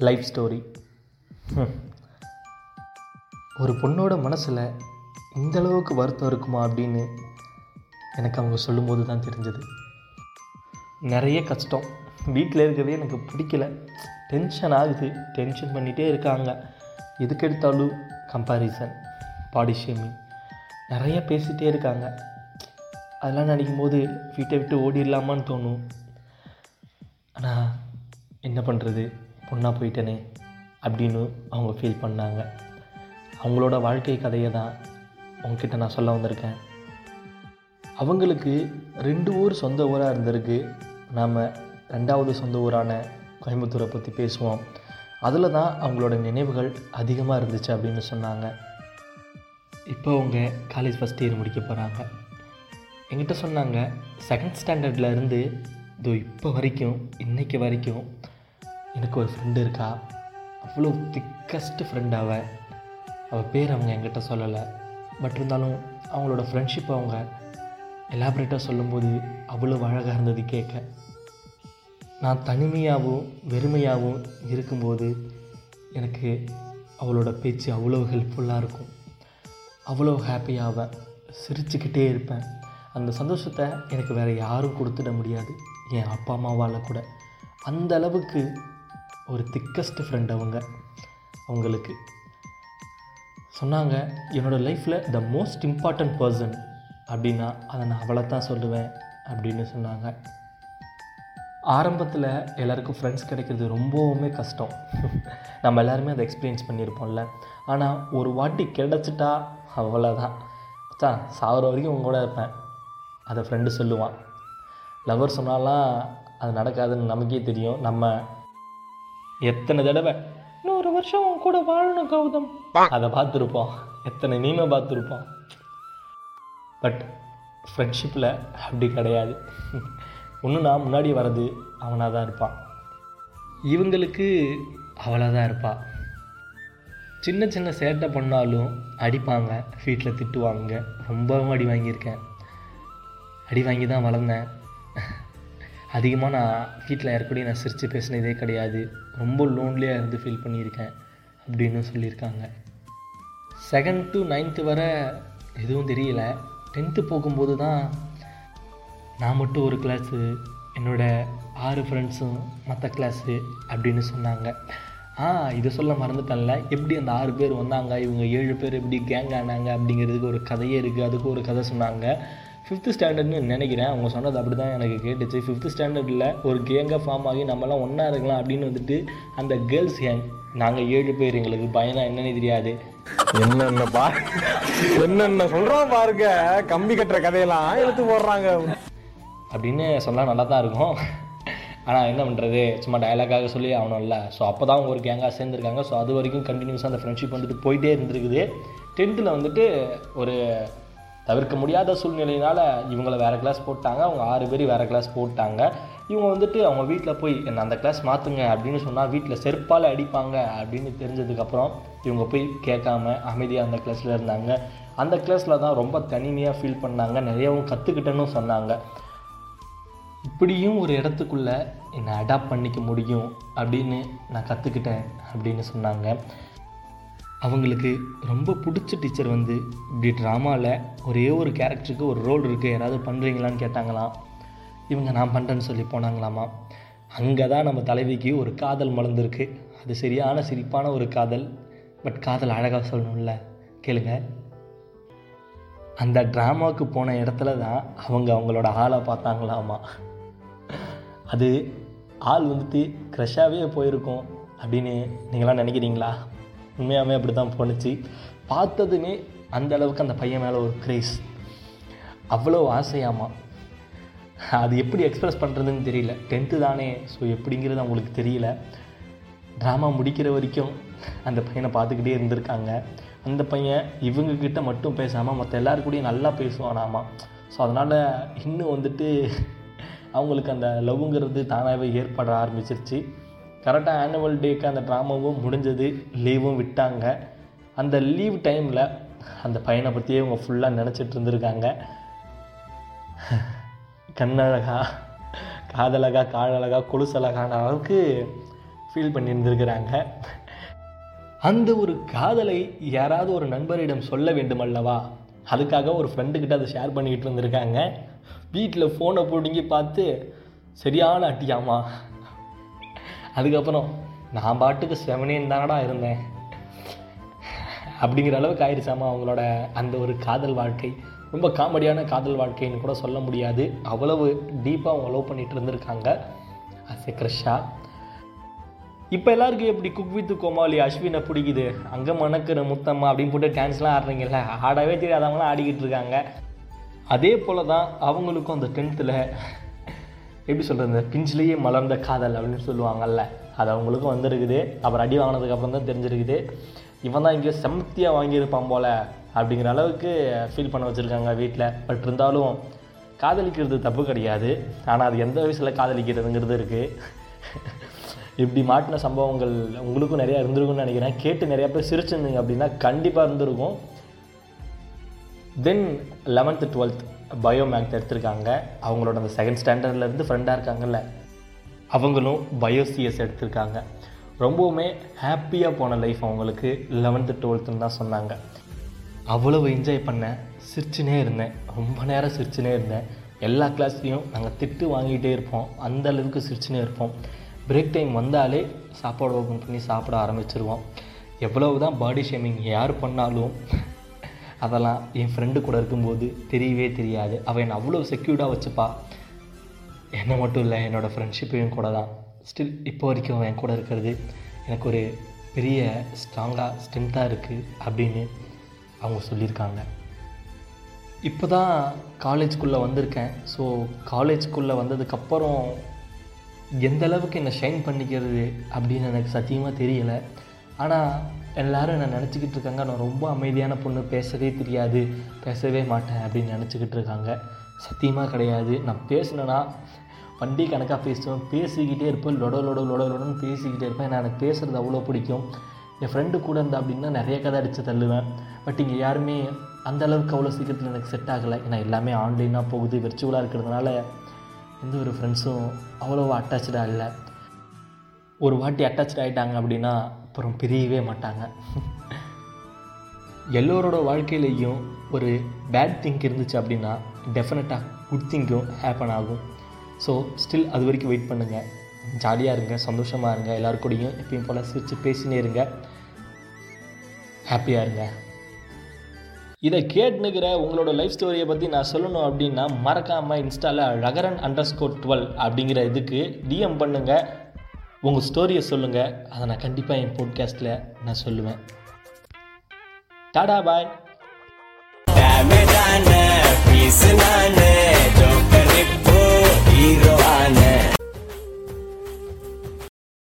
Life story. ஒரு பொண்ணோட மனசில் இந்த அளவுக்கு வருத்தம் இருக்குமா அப்படின்னு எனக்கு அவங்க சொல்லும்போது தான் தெரிஞ்சது. நிறைய கஷ்டம். வீட்டில் இருக்கவே எனக்கு பிடிக்கல. டென்ஷன் ஆகுது. டென்ஷன் பண்ணிகிட்டே இருக்காங்க. எதுக்கு எடுத்தாலும் கம்பாரிசன் பாடி ஷேமிங் நிறைய பேசிகிட்டே இருக்காங்க. அதெல்லாம் நினைக்கும் போது வீட்டை விட்டு ஓடிடலாமான்னு தோணும். ஆனால் என்ன பண்ணுறது பொண்ணாக போயிட்டேனே அப்படின்னு அவங்க ஃபீல் பண்ணாங்க. அவங்களோட வாழ்க்கை கதையை தான் உங்ககிட்ட நான் சொல்ல வந்திருக்கேன். அவங்களுக்கு ரெண்டு ஊர் சொந்த ஊராக இருந்திருக்கு. நாம் ரெண்டாவது சொந்த ஊரான கோயம்புத்தூரை பற்றி பேசுவோம். அதில் தான் அவங்களோட நினைவுகள் அதிகமாக இருந்துச்சு அப்படின்னு சொன்னாங்க. இப்போ அவங்க காலேஜ் ஃபஸ்ட் இயர் முடிக்க போகிறாங்க என்கிட்ட சொன்னாங்க செகண்ட் ஸ்டாண்டர்ட்லேருந்து இதோ இப்போ வரைக்கும் இன்றைக்கு வரைக்கும் எனக்கு ஒரு ஃப்ரெண்டு இருக்கா? அவ்வளோ திக்கஸ்ட் ஃப்ரெண்ட் அவ. அவள் பேர் அவங்க என்கிட்ட சொல்லலை. பட் இருந்தாலும் அவங்களோட ஃப்ரெண்ட்ஷிப் அவங்க எலாபரேட்டாக சொல்லும்போது அவ்வளோ அழகாக இருந்தது கேட்க நான் தனிமையாகவும் வெறுமையாகவும் இருக்கும்போது எனக்கு அவளோட பேச்சு அவ்வளோ ஹெல்ப்ஃபுல்லாக இருக்கும். அவ்வளோ ஹாப்பியாவேன் சிரிச்சுக்கிட்டே இருப்பேன். அந்த சந்தோஷத்தை எனக்கு வேறு யாரும் கொடுத்துட முடியாது. என் அப்பா அம்மாவால் கூட. அந்த அளவுக்கு ஒரு திக்கஸ்ட் ஃப்ரெண்ட் அவங்க அவங்களுக்கு. சொன்னாங்க என்னோடய லைஃப்பில் த மோஸ்ட் இம்பார்ட்டண்ட் பர்சன் அப்படின்னா அதை நான் அவளை தான் சொல்லுவேன் அப்படின்னு சொன்னாங்க. ஆரம்பத்தில் எல்லாருக்கும் ஃப்ரெண்ட்ஸ் கிடைக்கிறது ரொம்பவுமே கஷ்டம். நம்ம எல்லாருமே அதை எக்ஸ்பீரியன்ஸ் பண்ணியிருப்போம்ல. ஆனால் ஒரு வாட்டி கிடச்சிட்டா அவ்வளோதான் தான் சாகிற வரைக்கும் உங்க கூட இருப்பேன். அதை ஃப்ரெண்டு சொல்லுவான். லவர் சொன்னாலாம் அது நடக்காதுன்னு நமக்கே தெரியும். நம்ம எத்தனை தடவை? நூறு வருஷம் உன் கூட வாழணும் கௌதம். அதை பார்த்துருப்போம். எத்தனை நீமை பார்த்துருப்போம். பட் ஃப்ரெண்ட்ஷிப்பில் அப்படி கிடையாது. ஒன்று நான் முன்னாடி வர்றது அவனாக தான் இருப்பான். இவங்களுக்கு அவளாக தான் இருப்பாள் சின்ன சின்ன சேட்டை பண்ணாலும் அடிப்பாங்க. வீட்டில் திட்டுவாங்க. ரொம்பவும் அடி வாங்கியிருக்கேன். அடி வாங்கி தான் வளர்ந்தேன். அதிகமாக நான் வீட்டில் யாருக்கூடையும் நான் சிரித்து பேசினதே கிடையாது. ரொம்ப லோன்லியாக இருந்து ஃபீல் பண்ணியிருக்கேன் அப்படின்னு சொல்லியிருக்காங்க. செகண்ட் டு நைன்த்து வர எதுவும் தெரியல. டென்த்து போகும்போது தான் நான் மட்டும் ஒரு கிளாஸு என்னோடய ஆறு ஃப்ரெண்ட்ஸும் மற்ற கிளாஸு அப்படின்னு சொன்னாங்க. ஆ இதை சொல்ல மறந்துட்டேன்ல. எப்படி அந்த ஆறு பேர் வந்தாங்க? இவங்க ஏழு பேர் எப்படி கேங் ஆனாங்க? அப்படிங்கிறதுக்கு ஒரு கதையே இருக்குது அதுக்கு ஒரு கதை சொன்னாங்க. ஃபிஃப்த்து ஸ்டாண்டர்ட்னு நினைக்கிறேன். அவங்க சொன்னது அப்படி தான் எனக்கு கேட்டுச்சு. ஃபிஃப்த்து ஸ்டாண்டர்டில் ஒரு கேங்காக ஃபார்ம் ஆகி நம்மலாம் ஒன்றா இருக்கலாம் அப்படின்னு வந்துட்டு அந்த கேர்ள்ஸ் கேங் நாங்கள் ஏழு பேர் எங்களுக்கு பயனா என்னன்னு தெரியாது. என்னென்ன பா என்னென்ன சொல்றான் பாருங்க. கம்பி கட்டுற கதையெல்லாம் எடுத்து போடுறாங்க. அப்படின்னு சொன்னால் நல்லா தான் இருக்கும். ஆனால் என்ன பண்ணுறது சும்மா டயலாக்காக சொல்லி ஆகணும்ல. ஸோ அப்போ தான் அவங்க ஒரு கேங்காக சேர்ந்துருக்காங்க. ஸோ அது வரைக்கும் கண்டினியூஸாக அந்த ஃப்ரெண்ட்ஷிப் வந்துட்டு போயிட்டே இருந்திருக்குது. டென்த்தில் வந்துட்டு ஒரு தவிர்க்க முடியாத சூழ்நிலையினால் இவங்கள வேறு கிளாஸ் போட்டாங்க. அவங்க ஆறு பேர் வேறு கிளாஸ் போட்டாங்க. இவங்க வந்துட்டு அவங்க வீட்டில் போய் என்ன அந்த கிளாஸ் மாற்றுங்க அப்படின்னு சொன்னால் வீட்டில் செருப்பால் அடிப்பாங்க அப்படின்னு தெரிஞ்சதுக்கப்புறம் இவங்க போய் கேட்காம அமைதியாக அந்த கிளாஸில் இருந்தாங்க. அந்த கிளாஸில் தான் ரொம்ப தனிமையாக ஃபீல் பண்ணாங்க. நிறையவும் கற்றுக்கிட்டேன்னு சொன்னாங்க. இப்படியும் ஒரு இடத்துக்குள்ளே என்னை அடாப்ட் பண்ணிக்க முடியும் அப்படின்னு நான் கற்றுக்கிட்டேன் அப்படின்னு சொன்னாங்க. அவங்களுக்கு ரொம்ப பிடிச்ச டீச்சர் வந்து இப்படி ட்ராமாவில் ஒரே ஒரு கேரக்டருக்கு ஒரு ரோல் இருக்குது யாராவது பண்ணுறீங்களான்னு கேட்டாங்களாம். இவங்க நான் பண்ணுறேன்னு சொல்லி போனாங்களாமா? அங்கே தான் நம்ம தலைவிக்கு ஒரு காதல் மலர்ந்துருக்கு. அது சரியான சிரிப்பான ஒரு காதல். பட் காதல் அழகாக சொல்லணும்ல. கேளுங்க. அந்த ட்ராமாவுக்கு போன இடத்துல தான் அவங்க அவங்களோட ஆளை பார்த்தாங்களாமா? அது ஆள் வந்துட்டு க்ரெஷ்ஷாகவே போயிருக்கும் அப்படின்னு நீங்களாம் நினைக்கிறீங்களா? உண்மையாகவே அப்படி தான் போணுச்சு. பார்த்ததுமே அந்த அளவுக்கு அந்த பையன் மேலே ஒரு க்ரேஸ் அவ்வளோ ஆசையாமா? அது எப்படி எக்ஸ்ப்ரெஸ் பண்ணுறதுன்னு தெரியல. டென்த்து தானே ஸோ எப்படிங்கிறது அவங்களுக்கு தெரியல. ட்ராமா முடிக்கிற வரைக்கும் அந்த பையனை பார்த்துக்கிட்டே இருந்திருக்காங்க. அந்த பையன் இவங்கக்கிட்ட மட்டும் பேசாமல் மற்ற எல்லாருக்கூடையும் கூடயும் நல்லா பேசுவானாமா? ஸோ அதனால் இன்னும் வந்துட்டு அவங்களுக்கு அந்த லவ்ங்கிறது தானாகவே ஏற்பட ஆரம்பிச்சிருச்சு. கரெக்டாக ஆனுவல் டேக்கு அந்த ட்ராமாவும் முடிஞ்சது லீவும் விட்டாங்க. அந்த லீவ் டைமில் அந்த பையனை பற்றியே இவங்க ஃபுல்லாக நினச்சிட்டு இருந்திருக்காங்க. கண்ணழகா காதழகா காழழகா கொலுசழகான அளவுக்கு ஃபீல் பண்ணியிருந்திருக்கிறாங்க. அந்த ஒரு காதலை யாராவது ஒரு நண்பரிடம் சொல்ல வேண்டும் அல்லவா? அதுக்காக ஒரு ஃப்ரெண்டுக்கிட்ட அதை ஷேர் பண்ணிக்கிட்டு இருந்திருக்காங்க. வீட்டில் ஃபோனை பிடுங்கி பார்த்து சரியான அட்டியாமா அதுக்கப்புறம் நான் பாட்டுக்கு செவனேன்னு தானடா இருந்தேன். அப்படிங்கிற அளவுக்கு ஆயிடுச்சாமா அவங்களோட அந்த ஒரு காதல் வாழ்க்கை. ரொம்ப காமெடியான காதல் வாழ்க்கைன்னு கூட சொல்ல முடியாது. அவ்வளவு டீப்பாக அவங்க லவ் பண்ணிட்டு இருந்திருக்காங்க. அசே கிருஷா இப்போ எல்லாருக்கும் எப்படி குக் வித் கோமாளி அஸ்வினை பிடிக்குது? அங்கே மணக்கிற முத்தம்மா அப்படின்னு போட்டு டான்ஸ்லாம் ஆடுறீங்கல்ல ஆடவே தெரியாதவங்களாம் ஆடிக்கிட்டு இருக்காங்க. அதே போல தான் அவங்களுக்கும் அந்த டென்த்தில் எப்படி சொல்கிறது இந்த பிஞ்சிலேயே மலர்ந்த காதல் அப்படின்னு சொல்லுவாங்கல்ல அது அவங்களுக்கும் வந்திருக்குது. அப்புறம் அடி வாங்கினதுக்கப்புறம் தான் தெரிஞ்சிருக்குது. இவன் தான் இங்கே செமத்தியாக வாங்கியிருப்பான் போல் அப்படிங்கிற அளவுக்கு ஃபீல் பண்ண வச்சுருக்காங்க வீட்டில் பட் இருந்தாலும் காதலிக்கிறது தப்பு கிடையாது. ஆனால் அது எந்த வயசில் காதலிக்கிறதுங்கிறது இருக்குது இப்படி மாட்டின சம்பவங்கள் உங்களுக்கும் நிறையா இருந்திருக்கும்னு நினைக்கிறேன். கேட்டு நிறையா பேர் சிரிச்சிருந்தீங்க அப்படின்னா கண்டிப்பாக இருந்திருக்கும். Then eleventh twelfth bio maths எடுத்திருக்காங்க. அவங்களோட அந்த செகண்ட் ஸ்டாண்டர்ட்லேருந்து ஃப்ரெண்டாக இருக்காங்கல்ல அவங்களும் பயோசிஎஸ் எடுத்திருக்காங்க. ரொம்பவுமே ஹாப்பியாக போன லைஃப் அவங்களுக்கு லெவன்த்து டுவெல்த்துன்னு தான் சொன்னாங்க. அவ்வளவு என்ஜாய் பண்ணேன் சிரிச்சுனே இருந்தேன். ரொம்ப நேரம் சிரிச்சுனே இருந்தேன். எல்லா கிளாஸ்லேயும் நாங்கள் திட்டு வாங்கிட்டே இருப்போம். அந்த அளவுக்கு சிரிச்சுனே இருப்போம். பிரேக் டைம் வந்தாலே சாப்பாடு ஓப்பன் பண்ணி சாப்பிட ஆரம்பிச்சிருவோம். எவ்வளவு தான் பாடி ஷேமிங் யார் பண்ணாலும் அதெல்லாம் என் ஃப்ரெண்டு கூட இருக்கும்போது தெரியவே தெரியாது. அவள் என்னை அவ்வளோ செக்யூர்டாக வச்சுப்பா. என்னை மட்டும் இல்லை என்னோடய ஃப்ரெண்ட்ஷிப்பையும் கூட தான். ஸ்டில் இப்போ வரைக்கும் அவன் என் கூட இருக்கிறது. எனக்கு ஒரு பெரிய ஸ்ட்ராங்காக ஸ்ட்ரென்த்தாக இருக்குது அப்படின்னு அவங்க சொல்லியிருக்காங்க. இப்போ தான் காலேஜ்குள்ளே வந்திருக்கேன். ஸோ காலேஜ்குள்ளே வந்ததுக்கப்புறம் எந்த அளவுக்கு என்னை ஷைன் பண்ணிக்கிறது அப்படின்னு எனக்கு சத்தியமாக தெரியலை. ஆனால் எல்லாரும் என்னை நினச்சிக்கிட்டு இருக்காங்க. நான் ரொம்ப அமைதியான பொண்ணு பேசவே தெரியாது பேசவே மாட்டேன் அப்படின்னு நினச்சிக்கிட்டு இருக்காங்க. சத்தியமாக கிடையாது. நான் பேசினேன்னா வண்டி கணக்காக பேசுவேன். பேசிக்கிட்டே இருப்பேன். லொட லொட லொட லொடன்னு பேசிக்கிட்டே இருப்பேன். ஏன்னா எனக்கு பேசுகிறது அவ்வளோ பிடிக்கும். என் ஃப்ரெண்டு கூட இருந்தா அப்படின்னா நிறைய கதை அடித்து தள்ளுவேன். பட் இங்கே யாருமே அந்த அளவுக்கு அவ்வளோ சீக்கிரத்தில் எனக்கு செட் ஆகலை. ஏன்னா எல்லாமே ஆன்லைனாக போகுது. விர்ச்சுவலாக இருக்கிறதுனால எந்த ஒரு ஃப்ரெண்ட்ஸும் அவ்வளோவா அட்டாச்சாக இல்லை ஒரு வாட்டி அட்டாச் ஆகிட்டாங்க அப்படின்னா அப்புறம் பிரியவே மாட்டாங்க. எல்லோரோட வாழ்க்கையிலையும் ஒரு பேட் திங்க் இருந்துச்சு அப்படின்னா டெஃபினட்டாக குட் திங்க்கும் ஹேப்பன் ஆகும். ஸோ ஸ்டில் அது வரைக்கும் வெயிட் பண்ணுங்கள் ஜாலியாக இருங்க சந்தோஷமாக இருங்க எல்லாரு கூடயும் எப்பயும் போல் சிரித்து பேசினே இருங்க. ஹாப்பியாக இருங்க. இதை கேட்டுனுக்கிற உங்களோட லைஃப் ஸ்டோரியை பற்றி நான் சொல்லணும் அப்படின்னா மறக்காமல் இன்ஸ்டாவில் ரகரன் அண்டர் ஸ்கோர் டுவெல் அப்படிங்கிற இதுக்கு டிஎம் பண்ணுங்கள் உங்கள் ஸ்டோரியை சொல்லுங்கள் அதை நான் கண்டிப்பாக என் போட்காஸ்ட்டில் நான் சொல்லுவேன். டாடா பாய். பேசுனானே ஹீரோ ஆன.